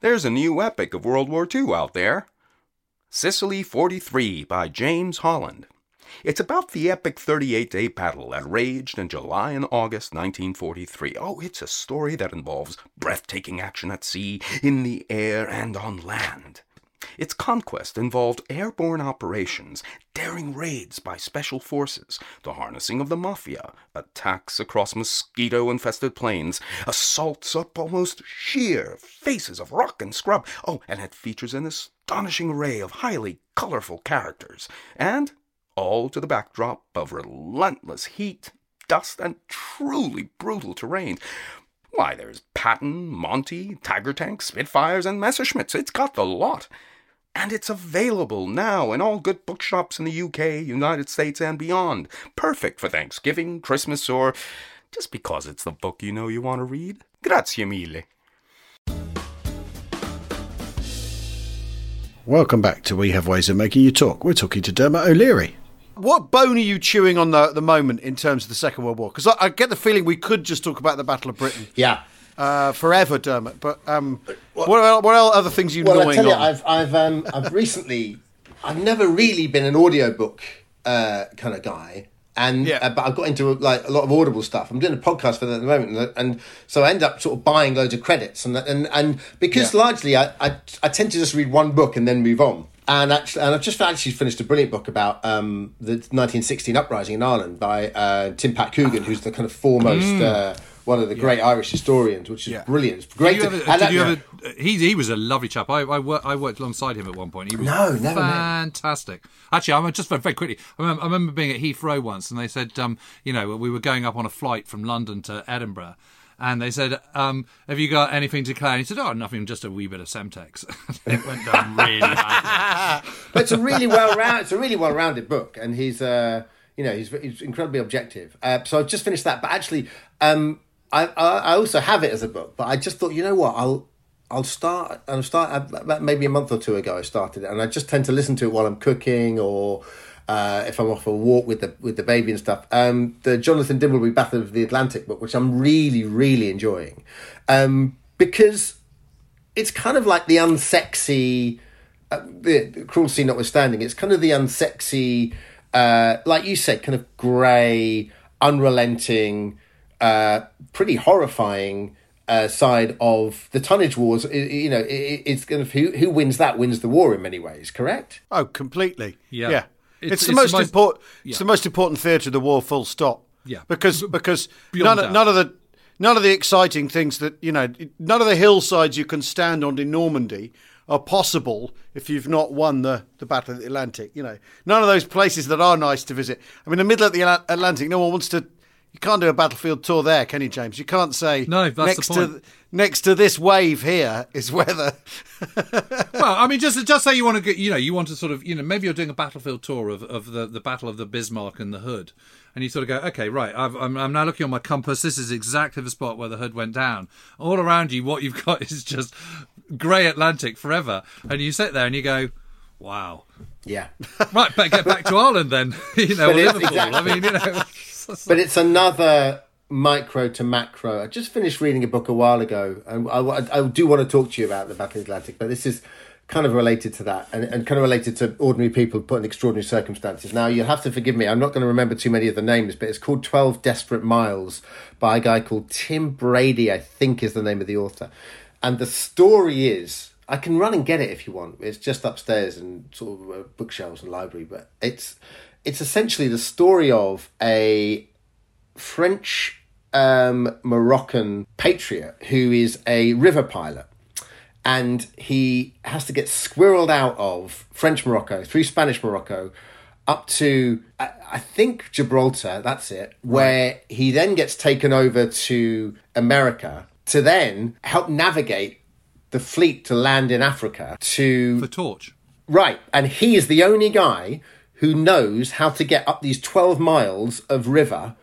There's a new epic of World War II out there Sicily 43 by James Holland. It's about the epic 38 day battle that raged in July and August 1943. Oh, it's a story that involves breathtaking action at sea, in the air, and on land. Its conquest involved airborne operations, daring raids by special forces, the harnessing of the mafia, attacks across mosquito infested plains, assaults up almost sheer faces of rock and scrub. Oh, and it features an astonishing array of highly colorful characters, and all to the backdrop of relentless heat, dust, and truly brutal terrain. Why, there's Patton, Monty, Tiger Tanks, Spitfires, and Messerschmitts. It's got the lot. And it's available now in all good bookshops in the UK, United States, and beyond. Perfect for Thanksgiving, Christmas, or just because it's the book you know you want to read. Grazie mille. Welcome back to We Have Ways of Making You Talk. We're talking to Dermot O'Leary. What bone are you chewing on the, the moment in terms of the Second World War? Because I, I get the feeling we could just talk about the Battle of Britain Yeah. uh, forever, Dermot. But um, what, what, what are other things you Well, I tell you, on? I've I've um, I've recently, I've never really been an audiobook uh, kind of guy, and Yeah. uh, but I've got into like a lot of Audible stuff. I'm doing a podcast for that at the moment, and, and so I end up sort of buying loads of credits, and and and because Yeah. largely I, I I tend to just read one book and then move on. And actually, and I've just actually finished a brilliant book about um, the 1916 uprising in Ireland by uh, Tim Pat Coogan, who's the kind of foremost uh, one of the great Irish historians, which is Yeah. brilliant. It's great. Did you to- ever, did you ever he, he was a lovely chap. I, I, worked, I worked alongside him at one point. He was No, never met. fantastic. Actually, I'm just very, very quickly. I remember, I remember being at Heathrow once, and they said, um, you know, we were going up on a flight from London to Edinburgh, and they said, um, "Have you got anything to declare?" And he said, "Oh, nothing, just a wee bit of Semtex." *laughs* it went down really *laughs* bad. but it's a really well round it's a really well rounded book and he's uh you know he's, he's incredibly objective uh, so i've just finished that but actually um I, I i also have it as a book but i just thought you know what i'll I'll start. I'll start maybe a month or two ago. I started it, and I just tend to listen to it while I'm cooking or uh, if I'm off for a walk with the with the baby and stuff. Um, the Jonathan Dimbleby Battle of the Atlantic book, which I'm really really enjoying, um, because it's kind of like the unsexy, uh, the, the cruelty notwithstanding, it's kind of the unsexy, uh, like you said, kind of grey, unrelenting, uh, pretty horrifying uh, side of the tonnage wars. You know, it, it's going to who who wins that wins the war in many ways. Correct? Oh, completely. Yeah. yeah. It's, It's- the it's most most- important. yeah. It's the most important theatre of the war. Full stop. Yeah. Because because Beyond none of, none of the none of the exciting things that you know none of the hillsides you can stand on in Normandy are possible if you've not won the, the Battle of the Atlantic. You know, none of those places that are nice to visit. I mean, the middle of the Atlantic, no one wants to. You can't do a battlefield tour there, can you, James? You can't say No, that's the point. to next to this wave here is weather. *laughs* well, I mean, just just say you want to get, you know, you want to sort of, you know, maybe you're doing a battlefield tour of, of the, the Battle of the Bismarck and the Hood, and you sort of go, okay, right, I've, I'm, I'm now looking on my compass. This is exactly the spot where the Hood went down. All around you, what you've *laughs* got is just grey Atlantic forever, and you sit there and you go, wow, Yeah. *laughs* right, better get back to Ireland then, you know, or But it's- Liverpool. I mean, you know, but it's another micro to macro. I just finished reading a book a while ago, and I, I, I do want to talk to you about the Battle of the Atlantic, but this is kind of related to that and, and kind of related to ordinary people put in extraordinary circumstances. Now, you'll have to forgive me, I'm not going to remember too many of the names, but it's called 12 Desperate Miles by a guy called Tim Brady, I think is the name of the author. And the story is. I can run and get it if you want. It's just upstairs and sort of uh, bookshelves and library, but it's it's essentially the story of a French um, Moroccan patriot who is a river pilot. And he has to get squirreled out of French Morocco through Spanish Morocco up to, I, I think, Gibraltar, that's it, where he then gets taken over to America to then help navigate the fleet to land in Africa to the torch. Right, and he is the only guy who knows how to get up these 12 miles of river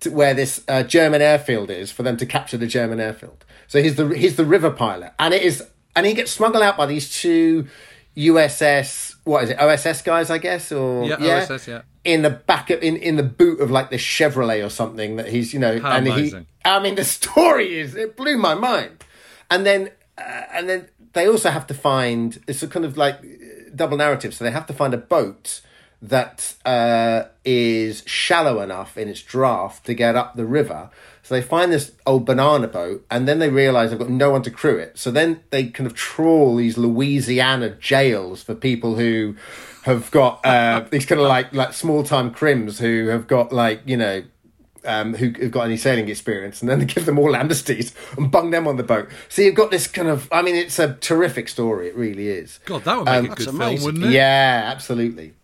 to where this uh, German airfield is for them to capture the German airfield. So he's the he's the river pilot, and it is, and he gets smuggled out by these two USS what is it OSS guys, I guess, or Yeah, OSS, yeah. in the back of, in in the boot of like the Chevrolet or something that he's you know How and amazing. he I mean the *laughs* story is it blew my mind, and then uh, and then they also have to find it's a kind of like double narrative, so they have to find a boat that uh, is shallow enough in its draft to get up the river. So they find this old banana boat, and then they realize they've got no one to crew it. So then they kind of trawl these Louisiana jails for people who have got uh, *laughs* these kind of like like small time crims who have got like you know um, who have got any sailing experience, and then they give them all amnesties and bung them on the boat. So you've got this kind of, I mean, it's a terrific story. It really is. God, that would make Um, a good film, amazing. wouldn't it? Yeah, absolutely.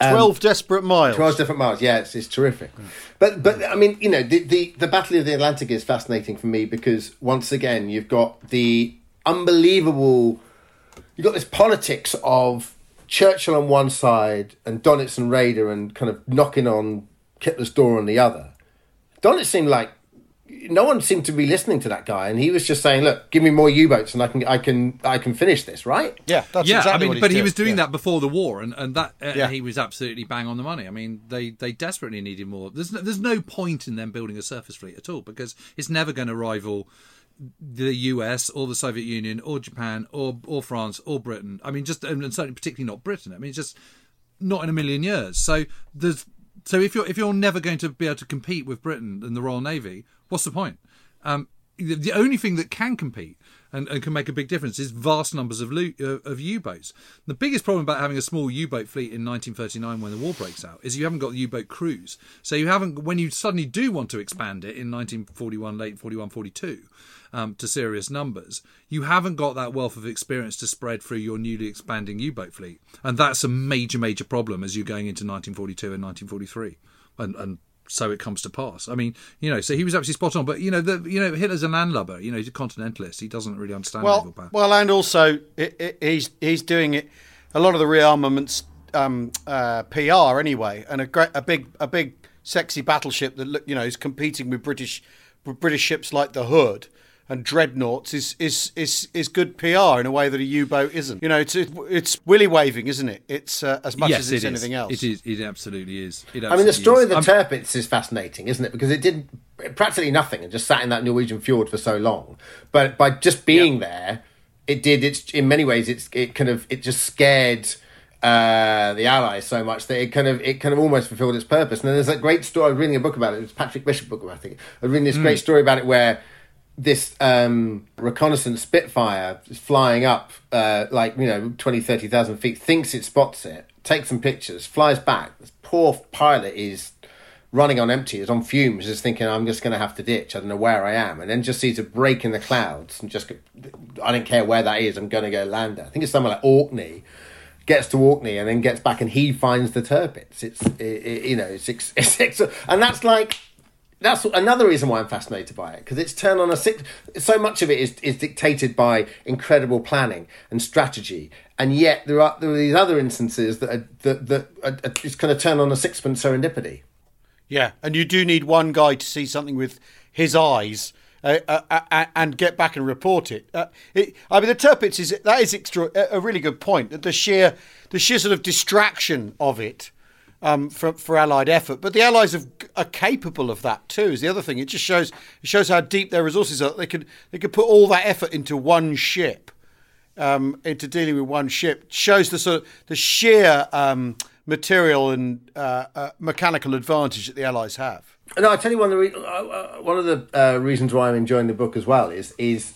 Um, twelve desperate miles. Twelve different miles. Yeah, it's, it's terrific. But but I mean, you know, the, the the Battle of the Atlantic is fascinating for me because once again, you've got the unbelievable. You've got this politics of Churchill on one side and Donitz and Raeder and kind of knocking on Hitler's door on the other. Donitz seemed like no one seemed to be listening to that guy, and he was just saying, "Look, give me more U-boats, and I can I can I can finish this." Right? Yeah, that's yeah, exactly I mean, what he's but he doing. was doing Yeah. that before the war, and and that uh, Yeah. he was absolutely bang on the money. I mean, they they desperately needed more. There's no, there's no point in them building a surface fleet at all because it's never going to rival the US or the Soviet Union or Japan or or France or Britain. I mean, just and certainly particularly not Britain. I mean, it's just not in a million years. So there's so if you're if you're never going to be able to compete with Britain and the Royal Navy, what's the point? Um, the, the only thing that can compete and, and can make a big difference is vast numbers of uh, of U-boats. The biggest problem about having a small U-boat fleet in 1939 when the war breaks out is you haven't got the U-boat crews. So you haven't when you suddenly do want to expand it in 1941, late 41, 42 um, to serious numbers, you haven't got that wealth of experience to spread through your newly expanding U-boat fleet, and that's a major, major problem as you're going into 1942 and 1943, and and so it comes to pass. I mean, you know, so he was absolutely spot on, but you know, the you know, Hitler's a landlubber. You know, he's a continentalist. He doesn't really understand naval Well, power. well, and also it, it, he's he's doing it. A lot of the rearmaments um, uh, PR anyway, and a great, a big, a big, sexy battleship that look- you know is competing with British with British ships like the Hood. And dreadnoughts is is is is good PR in a way that a U-boat isn't. You know, it's it's willy waving, isn't it? It's uh, as much yes, as it's it anything is. else. It is. It absolutely is. It I mean, the story is. of the I'm- Tirpitz is fascinating, isn't it? Because it did practically nothing and just sat in that Norwegian fjord for so long. But by just being there, it did. It's in many ways, it's it kind of it just scared uh, the Allies so much that it kind of it kind of almost fulfilled its purpose. And then there's a great story. I was reading a book about it. It was Patrick Bishop book, I think. I was reading this great story about it where this um, reconnaissance Spitfire flying up, uh, like, you know, 20, 30,000 feet, thinks it spots it, takes some pictures, flies back. This poor pilot is running on empty, is on fumes, is thinking, I'm just going to have to ditch. I don't know where I am. And then just sees a break in the clouds and just, I don't care where that is, I'm going to go land there. I think it's somewhere like Orkney. Gets to Orkney and then gets back and he finds the Tirpitz. It's, it, it, you know, it's, *laughs* it's, it's, and that's like, that's another reason why I'm fascinated by it because it's turned on a six. So much of it is is dictated by incredible planning and strategy, and yet there are there are these other instances that are, that that are, are, it's kind of turned on a sixpence serendipity. Yeah, and you do need one guy to see something with his eyes. Uh, uh, uh, and get back and report it. Uh, it. I mean, the Tirpitz is that is extra, a really good point. The sheer, the sheer sort of distraction of it um, for for Allied effort, but the Allies have, are capable of that too. Is the other thing. It just shows it shows how deep their resources are. They could they could put all that effort into one ship, um, into dealing with one ship. Shows the sort of the sheer um, material and uh, uh, mechanical advantage that the Allies have. No, I tell you one of the re- uh, uh, one of the uh, reasons why I'm enjoying the book as well is is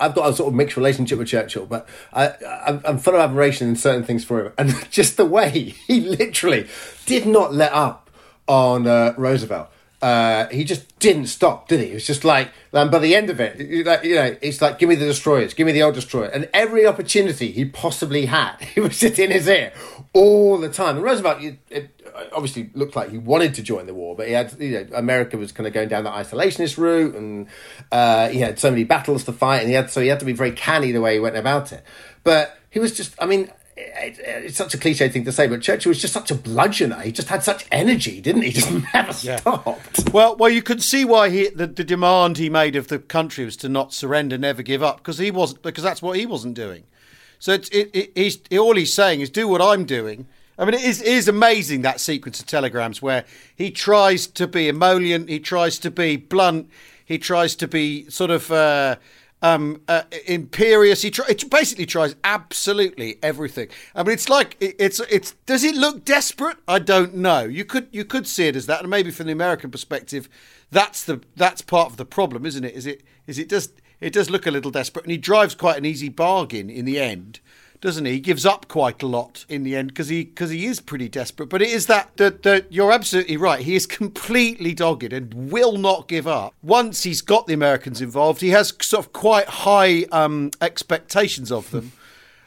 I've got a sort of mixed relationship with Churchill, but I, I'm, I'm full of admiration in certain things for him, *laughs* and just the way he literally did not let up on uh, Roosevelt. Uh, he just didn't stop, did he? It was just like, and by the end of it, you know, you it's like, give me the destroyers, give me the old destroyer, and every opportunity he possibly had, *laughs* he was just in his ear all the time. And Roosevelt, it, it obviously looked like he wanted to join the war, but he had, you know, America was kind of going down the isolationist route, and uh, he had so many battles to fight, and he had so he had to be very canny the way he went about it. But he was just, I mean, it, it's such a cliche thing to say, but Churchill was just such a bludgeoner. He just had such energy, didn't he? *laughs* Just never stopped. Well, well, you can see why he the, the demand he made of the country was to not surrender, never give up, because he wasn't because that's what he wasn't doing. So it's, it, it, he's all he's saying is do what I'm doing. I mean, it is, it is amazing that sequence of telegrams where he tries to be emollient, he tries to be blunt, he tries to be sort of uh, um, uh, imperious. He try, basically tries absolutely everything. I mean, it's like it, it's it's. Does it look desperate? I don't know. You could you could see it as that, and maybe from the American perspective, that's the that's part of the problem, isn't it? Is it is it does it does look a little desperate, and he drives quite an easy bargain in the end doesn't he? He gives up quite a lot in the end because he because he is pretty desperate. But it is that that that you're absolutely right. He is completely dogged and will not give up. Once he's got the Americans involved, he has sort of quite high um, expectations of them. *laughs*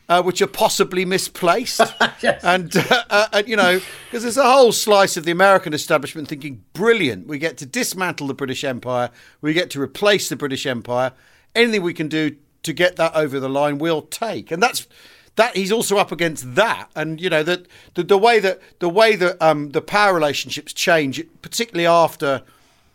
Uh, which are possibly misplaced, *laughs* and, uh, uh, and you know, because there's a whole slice of the American establishment thinking, "Brilliant! We get to dismantle the British Empire. We get to replace the British Empire. Anything we can do to get that over the line, we'll take." And that's that he's also up against that. And you know that the, the way that the way that um, the power relationships change particularly after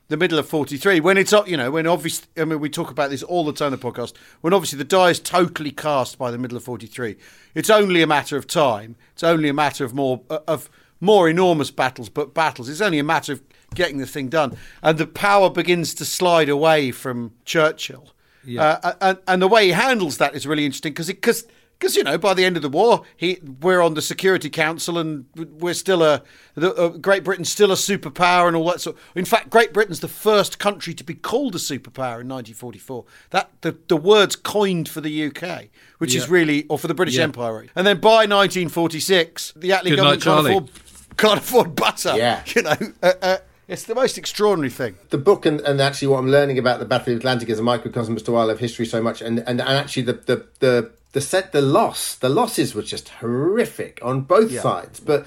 the middle of 43 when it's you know when obviously i mean we talk about this all the time in the podcast when obviously the die is totally cast by the middle of 43 it's only a matter of time. It's only a matter of more of more enormous battles but battles. It's only a matter of getting the thing done. And the power begins to slide away from churchill. Yeah. uh, and, and the way he handles that is really interesting because because because you know by the end of the war he we're on the security council and we're still a, the, uh, great britain's still a superpower and all that sort in fact great britain's the first country to be called a superpower in 1944 that the, the words coined for the uk which is really or for the british Yeah. empire and then by 1946 the attlee Good government night, can't afford, can't afford butter Yeah. *laughs* you know uh, uh, it's the most extraordinary thing. The book and, and actually what I'm learning about the Battle of the Atlantic is a microcosm as to why I love history so much and, and, and actually the, the, the, the set the loss the losses were just horrific on both sides but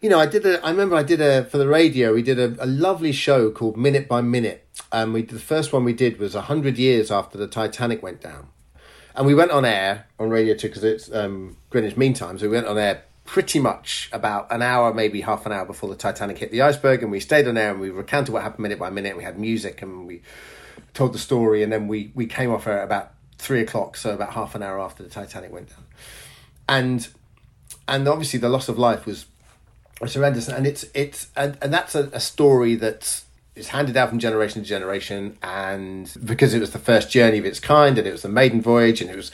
you know I did a I remember I did a for the radio we did a, a lovely show called Minute by Minute and we the first one we did was 100 years after the Titanic went down and we went on air on Radio 2 because it's um, Greenwich Mean Time. So we went on air pretty much about an hour, maybe half an hour before the Titanic hit the iceberg. And we stayed on air and we recounted what happened minute by minute. We had music and we told the story, and then we we came off at about three o'clock, so about half an hour after the Titanic went down, and and obviously the loss of life was was horrendous, and it's it's and, and that's a, a story that's is handed down from generation to generation, and because it was the first journey of its kind, and it was the maiden voyage, and it was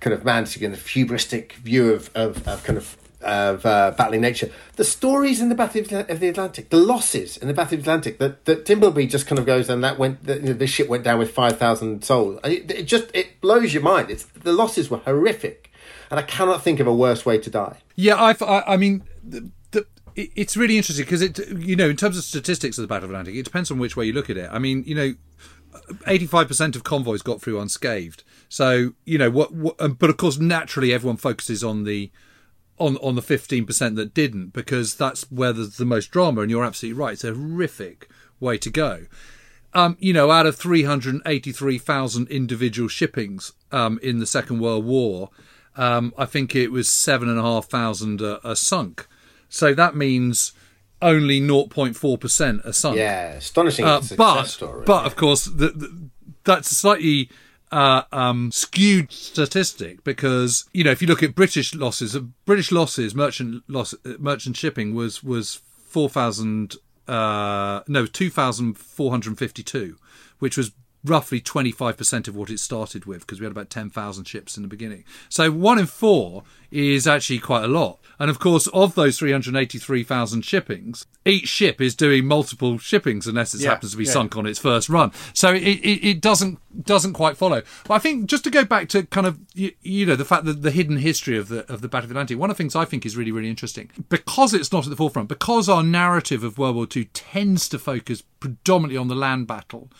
kind of man's kind of hubristic view of, of, of kind of of uh, battling nature. The stories in the Battle of the Atlantic, the losses in the Battle of the Atlantic, that, that Dimbleby just kind of goes and that went, the, you know, ship went down with 5,000 souls. It, it just, it blows your mind. It's, the losses were horrific. And I cannot think of a worse way to die. Yeah, I've, I, I mean, the, it's really interesting because it, you know, in terms of statistics of the Battle of the Atlantic, it depends on which way you look at it. I mean, you know, 85% of convoys got through unscathed. So, you know, what, what but of course, naturally, everyone focuses on the, on on the 15% that didn't because that's where there's the most drama and you're absolutely right it's a horrific way to go. Um, you know out of 383,000 individual shippings um, in the second world war um, i think it was 7,500 are, are sunk. So that means only 0.4% are sunk. Yeah, astonishing uh, success but story. but of course the, the, that's slightly uh, um, skewed statistic because you know if you look at British losses, uh, British losses, merchant loss, uh, merchant shipping was was four thousand uh, no two thousand four hundred fifty two, which was roughly 25% of what it started with because we had about 10,000 ships in the beginning. So one in four is actually quite a lot. And of course, of those 383,000 shippings, each ship is doing multiple shippings unless it Yeah, happens to be yeah. sunk on its first run. So it, it, it doesn't doesn't quite follow. But I think just to go back to kind of you, you know the fact that the hidden history of the of the Battle of the Atlantic, one of the things I think is really really interesting because it's not at the forefront, because our narrative of World War II tends to focus predominantly on the land battle.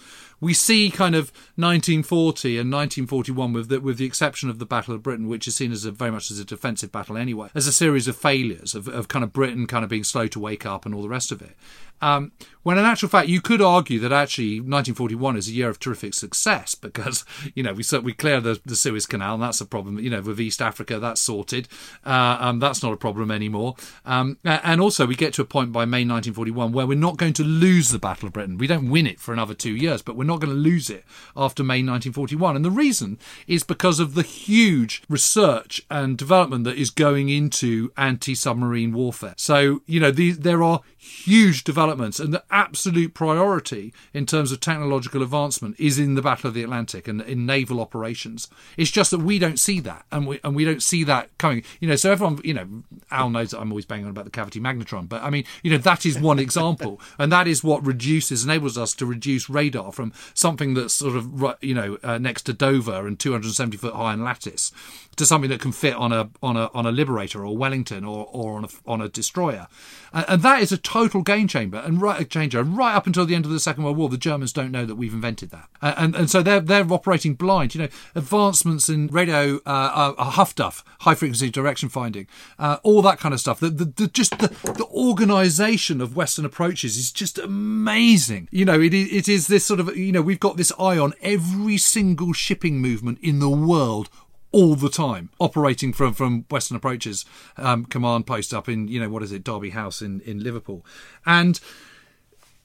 We see kind of 1940 and 1941, with the, with the exception of the Battle of Britain, which is seen as a, very much as a defensive battle anyway, as a series of failures of, of kind of Britain kind of being slow to wake up and all the rest of it. Um, when in actual fact, you could argue that actually 1941 is a year of terrific success because *laughs* you know we so we clear the, the Suez Canal and that's a problem. You know with East Africa that's sorted. Uh, um, that's not a problem anymore. Um, and also we get to a point by May 1941 where we're not going to lose the Battle of Britain. We don't win it for another two years, but we're not going to lose it after May 1941. And the reason is because of the huge research and development that is going into anti-submarine warfare. So you know these there are huge developments and the absolute priority in terms of technological advancement is in the Battle of the Atlantic and in naval operations. It's just that we don't see that and we and we don't see that coming. You know, so everyone, you know, Al knows that I'm always banging on about the cavity magnetron, but I mean, you know, that is one *laughs* example and that is what reduces enables us to reduce radar from something that's sort of you know uh, next to Dover and 270 foot high in lattice to something that can fit on a on a on a Liberator or Wellington or or on a on a destroyer, and, and that is a total game changer and right changer. Right up until the end of the Second World War, the Germans don't know that we've invented that, and and, so they're they're operating blind. You know, advancements in radio, uh, uh, huff duff, high frequency direction finding, uh, all that kind of stuff. The, the, the just the the organisation of Western approaches is just amazing. You know, it it is this sort of you know we've got this eye on every single shipping movement in the world all the time, operating from from Western Approaches um, command post up in you know what is it Derby House in in Liverpool, and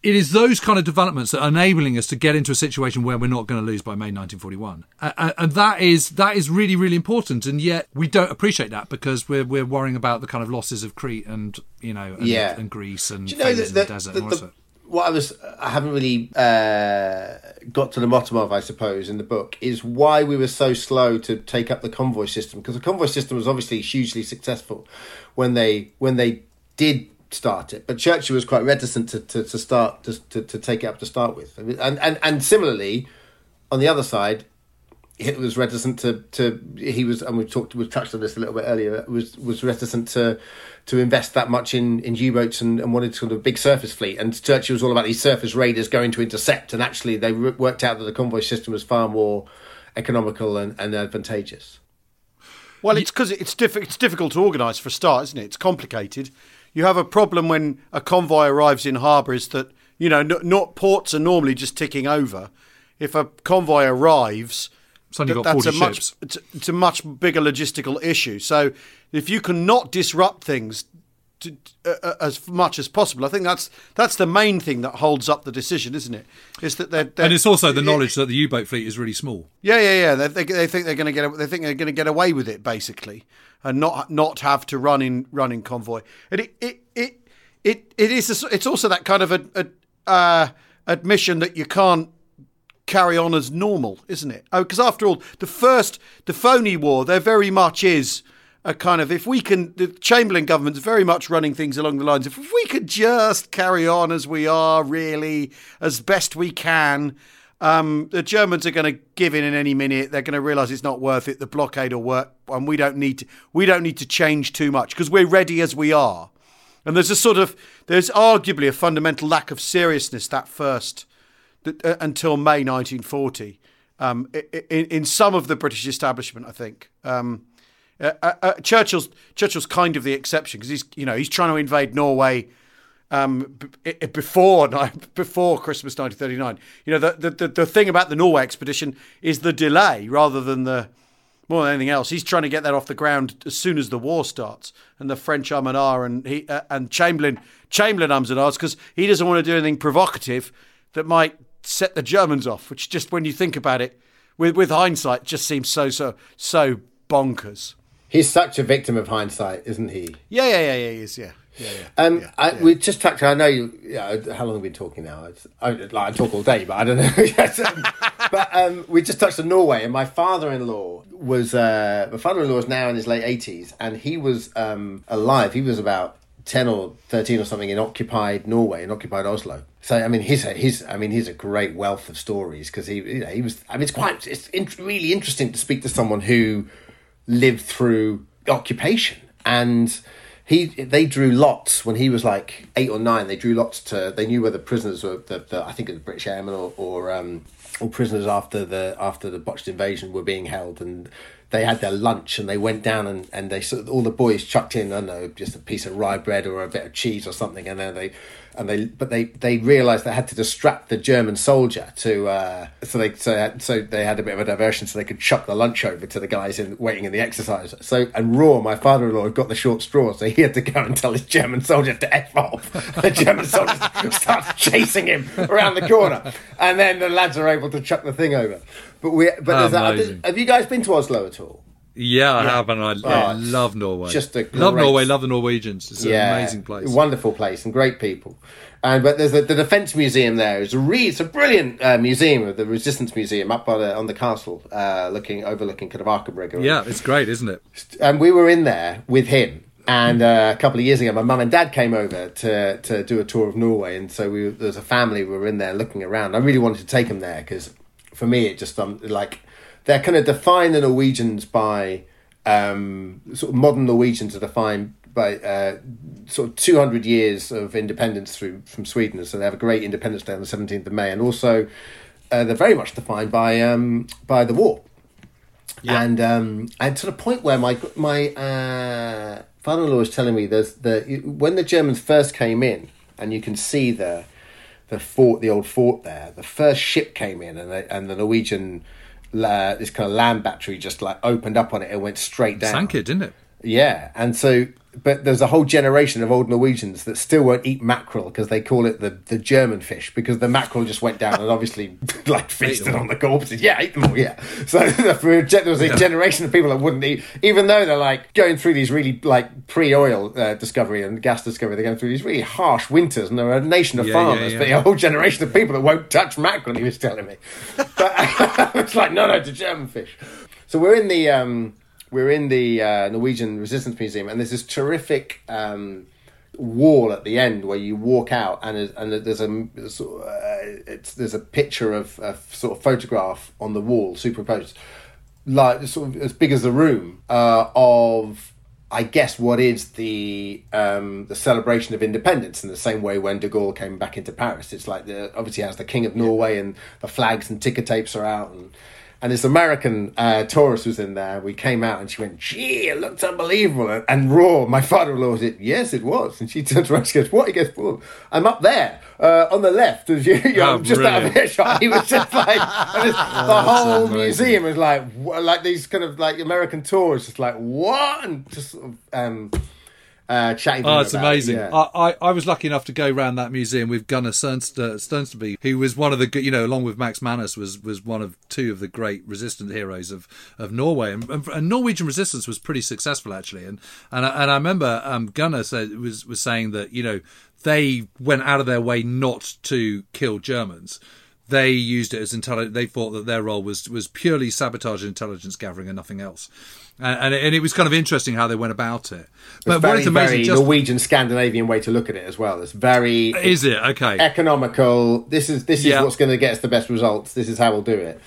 it is those kind of developments that are enabling us to get into a situation where we're not going to lose by May 1941, uh, and that is that is really really important. And yet we don't appreciate that because we're we're worrying about the kind of losses of Crete and you know and, Yeah. and Greece and you know the the- desert. the- and all the what I was I haven't really uh, got to the bottom of, I suppose, in the book is why we were so slow to take up the convoy system because the convoy system was obviously hugely successful when they when they did start it, but Churchill was quite reticent to, to, to start to, to, to take it up to start with, and and and similarly, on the other side, Hitler was reticent to, to he was and we talked we touched on this a little bit earlier was was reticent to to invest that much in in U-boats and, and wanted sort of a big surface fleet and Churchill was all about these surface raiders going to intercept and actually they worked out that the convoy system was far more economical and, and advantageous Well, it's because it's diff- it's difficult to organise for a start, isn't it? It's complicated. You have a problem when a convoy arrives in harbour is that you know n- not ports are normally just ticking over. If a convoy arrives, Suddenly got that's 40 a much ships. it's, it's a much bigger logistical issue. So if you cannot disrupt things to, uh, as much as possible. I think that's that's the main thing that holds up the decision, isn't it? Is that they're, they're and it's also the knowledge that the U-boat fleet is really small. Yeah, yeah, yeah. They, they, they think they're going to get they think they're going to get away with it basically, and not not have to run in run in convoy. And it it it it, it is a, it's also that kind of a, a uh, admission that you can't carry on as normal, isn't it? Oh, because after all, the first the phony war there very much is a kind of if we can the Chamberlain government's very much running things along the lines if we could just carry on as we are really as best we can um, the Germans are going to give in in any minute. They're going to realize it's not worth it. The blockade will work and we don't need to we don't need to change too much because we're ready as we are. And there's a sort of there's arguably a fundamental lack of seriousness that first uh, until May 1940 um, in, in, some of the British establishment I think um, uh, uh, uh, Churchill's Churchill's kind of the exception because he's you know he's trying to invade Norway um, b- before before Christmas 1939. You know the, the the thing about the Norway expedition is the delay rather than the more than anything else. He's trying to get that off the ground as soon as the war starts, and the French um and and he uh, and Chamberlain Chamberlain ums and because he doesn't want to do anything provocative that might set the Germans off. Which just when you think about it, with with hindsight, just seems so so so bonkers. He's such a victim of hindsight, isn't he? Yeah, yeah, yeah, yeah, he is, yeah. Yeah, yeah, um, yeah, I, yeah. we just tracked. I know you. Yeah, how long have we been talking now? It's, I, like, I talk all day, but I don't know. *laughs* yes, um, but um, we just touched on Norway, and my father-in-law was. Uh, my father-in-law is now in his late eighties, and he was um, alive. He was about ten or thirteen or something in occupied Norway, in occupied Oslo. So I mean, he's a, he's I mean, he's a great wealth of stories because he you know, he was. I mean, it's quite it's in, really interesting to speak to someone who lived through occupation and he they drew lots when he was like eight or nine they drew lots to they knew where the prisoners were the, the i think it was british airmen or, or um or prisoners after the after the botched invasion were being held and they had their lunch and they went down and, and they sort of, all the boys chucked in I don't know just a piece of rye bread or a bit of cheese or something and then they and they but they they realized they had to distract the German soldier to uh, so they so, so they had a bit of a diversion so they could chuck the lunch over to the guys in waiting in the exercise. So and Raw my father-in-law got the short straw so he had to go and tell his German soldier to f off. *laughs* The German soldier *laughs* starts chasing him around the corner and then the lads are able to chuck the thing over. But we but that, have you guys been to Oslo at all yeah, I yeah. have, and I, oh, I love Norway. Just a great, love Norway, love the Norwegians. It's yeah, an amazing place, wonderful place, and great people. And but there's a, the Defence Museum there. It's a really, it's a brilliant uh, museum, the Resistance Museum, up on the on the castle, uh, looking overlooking kind of Aker Brygge. Yeah, it's great, isn't it? And we were in there with him, and uh, a couple of years ago, my mum and dad came over to to do a tour of Norway, and so we there's a family we were in there looking around. I really wanted to take them there because for me, it just um, like they're kind of define the Norwegians by um, sort of modern Norwegians are defined by uh, sort of 200 years of independence through from Sweden. So they have a great Independence Day on the 17th of May, and also uh, they're very much defined by um, by the war. Yeah. And um, and to the point where my my uh, father-in-law was telling me there's the when the Germans first came in, and you can see the the fort, the old fort there. The first ship came in, and and the Norwegian uh, this kind of land battery just like opened up on it and went straight down. Sank it, didn't it? Yeah, and so but there's a whole generation of old Norwegians that still won't eat mackerel because they call it the, the German fish because the mackerel just went down and obviously *laughs* like feasted on the corpses. Yeah, ate them all. Yeah, *laughs* so *laughs* there was a generation of people that wouldn't eat, even though they're like going through these really like pre-oil uh, discovery and gas discovery. They're going through these really harsh winters, and they're a nation of yeah, farmers. Yeah, yeah. But a whole generation of people that won't touch mackerel. He was telling me, but it's like no, no, it's a German fish. So we're in the. Um, we're in the uh, Norwegian Resistance Museum, and there's this terrific um, wall at the end where you walk out, and and there's a uh, it's there's a picture of a sort of photograph on the wall superimposed, like sort of as big as the room uh, of. I guess what is the um, the celebration of independence in the same way when De Gaulle came back into Paris. It's like the obviously has the King of Norway and the flags and ticker tapes are out and and this American uh, tourist was in there. We came out and she went, gee, it looked unbelievable. And, and Raw, my father-in-law said, yes, it was. And she *laughs* turns around, she goes, what? He goes, well, I'm up there uh, on the left. As *laughs* you, you know, oh, just out of earshot. He was just *laughs* like, oh, the whole museum was like, like these kind of like American tourists, just like, what? And just sort of, um, uh, chatting. Oh, it's about amazing. yeah. I, I, I was lucky enough to go around that museum with Gunnar Sternst- Sønsteby, who was one of the, you know, along with Max Manus, was was one of two of the great resistance heroes of, of Norway. And, and, and Norwegian resistance was pretty successful, actually. And and I, and I remember um, Gunnar said, was, was saying that, you know, they went out of their way not to kill Germans. They used it as intelligence. They thought that their role was was purely sabotage and intelligence gathering and nothing else. And, and, it, was kind of interesting how they went about it. But It's what very, is amazing, very just Norwegian Scandinavian way to look at it as well. It's very is it okay? economical. This is this is Yeah. what's going to get us the best results. This is how we'll do it.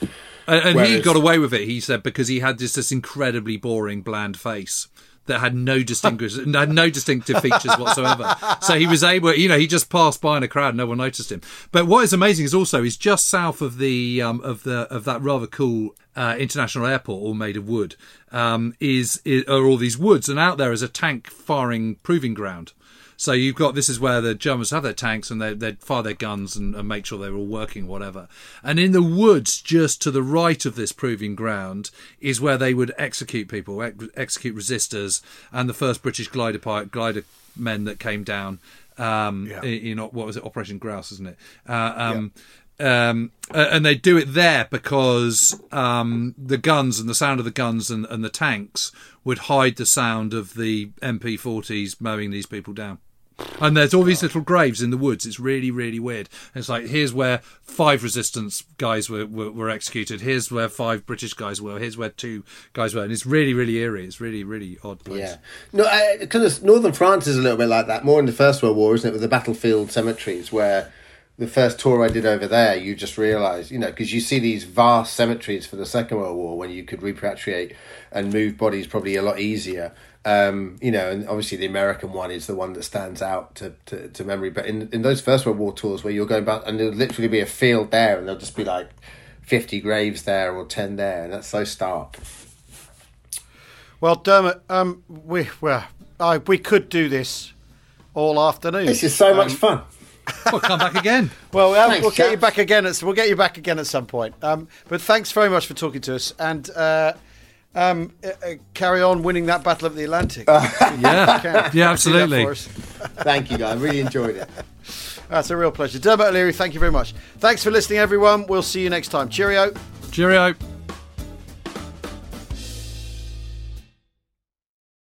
And, and he got away with it, he said, because he had just this incredibly boring, bland face that had no distinguish *laughs* had no distinctive features whatsoever. So he was able, you know, he just passed by in a crowd, no one noticed him. But what is amazing is also he's just south of the um, of the of that rather cool uh, international airport, all made of wood. Um, is, is are all these woods, and out there is a tank firing proving ground. So you've got this is where the Germans have their tanks and they they fire their guns and, and make sure they're all working, whatever. And in the woods, just to the right of this proving ground, is where they would execute people, ex- execute resistors, and the first British glider pilot, glider men that came down. Um, Yeah. in, in what was it, Operation Grouse, isn't it? Uh, um, um, and they do it there because um, the guns and the sound of the guns and, and the tanks would hide the sound of the MP40s mowing these people down. And there's all these little graves in the woods. It's really, really weird. It's like here's where five resistance guys were, were, were executed. Here's where five British guys were. Here's where two guys were. And it's really, really eerie. It's really, really odd place. Yeah, no, uh, because northern France is a little bit like that. More in the First World War, isn't it? With the battlefield cemeteries, where the first tour I did over there, you just realise, you know, because you see these vast cemeteries for the Second World War when you could repatriate and move bodies probably a lot easier. Um, you know, and obviously the American one is the one that stands out to, to, to memory. But in in those First World War tours where you're going back and there'll literally be a field there, and there'll just be like fifty graves there or ten there, and that's so stark. Well, Dermot, um, we well, I, we could do this all afternoon. This is so much fun. *laughs* we'll come back again. Well, um, Thanks, we'll get you back again. At, we'll get you back again at some point. Um, but thanks very much for talking to us, and uh, um, uh, uh, carry on winning that battle of the Atlantic. *laughs* Yeah, yeah, absolutely. for us. *laughs* Thank you, guys. I really enjoyed it. That's a real pleasure. Dermot O'Leary, thank you very much. Thanks for listening, everyone. We'll see you next time. Cheerio. Cheerio.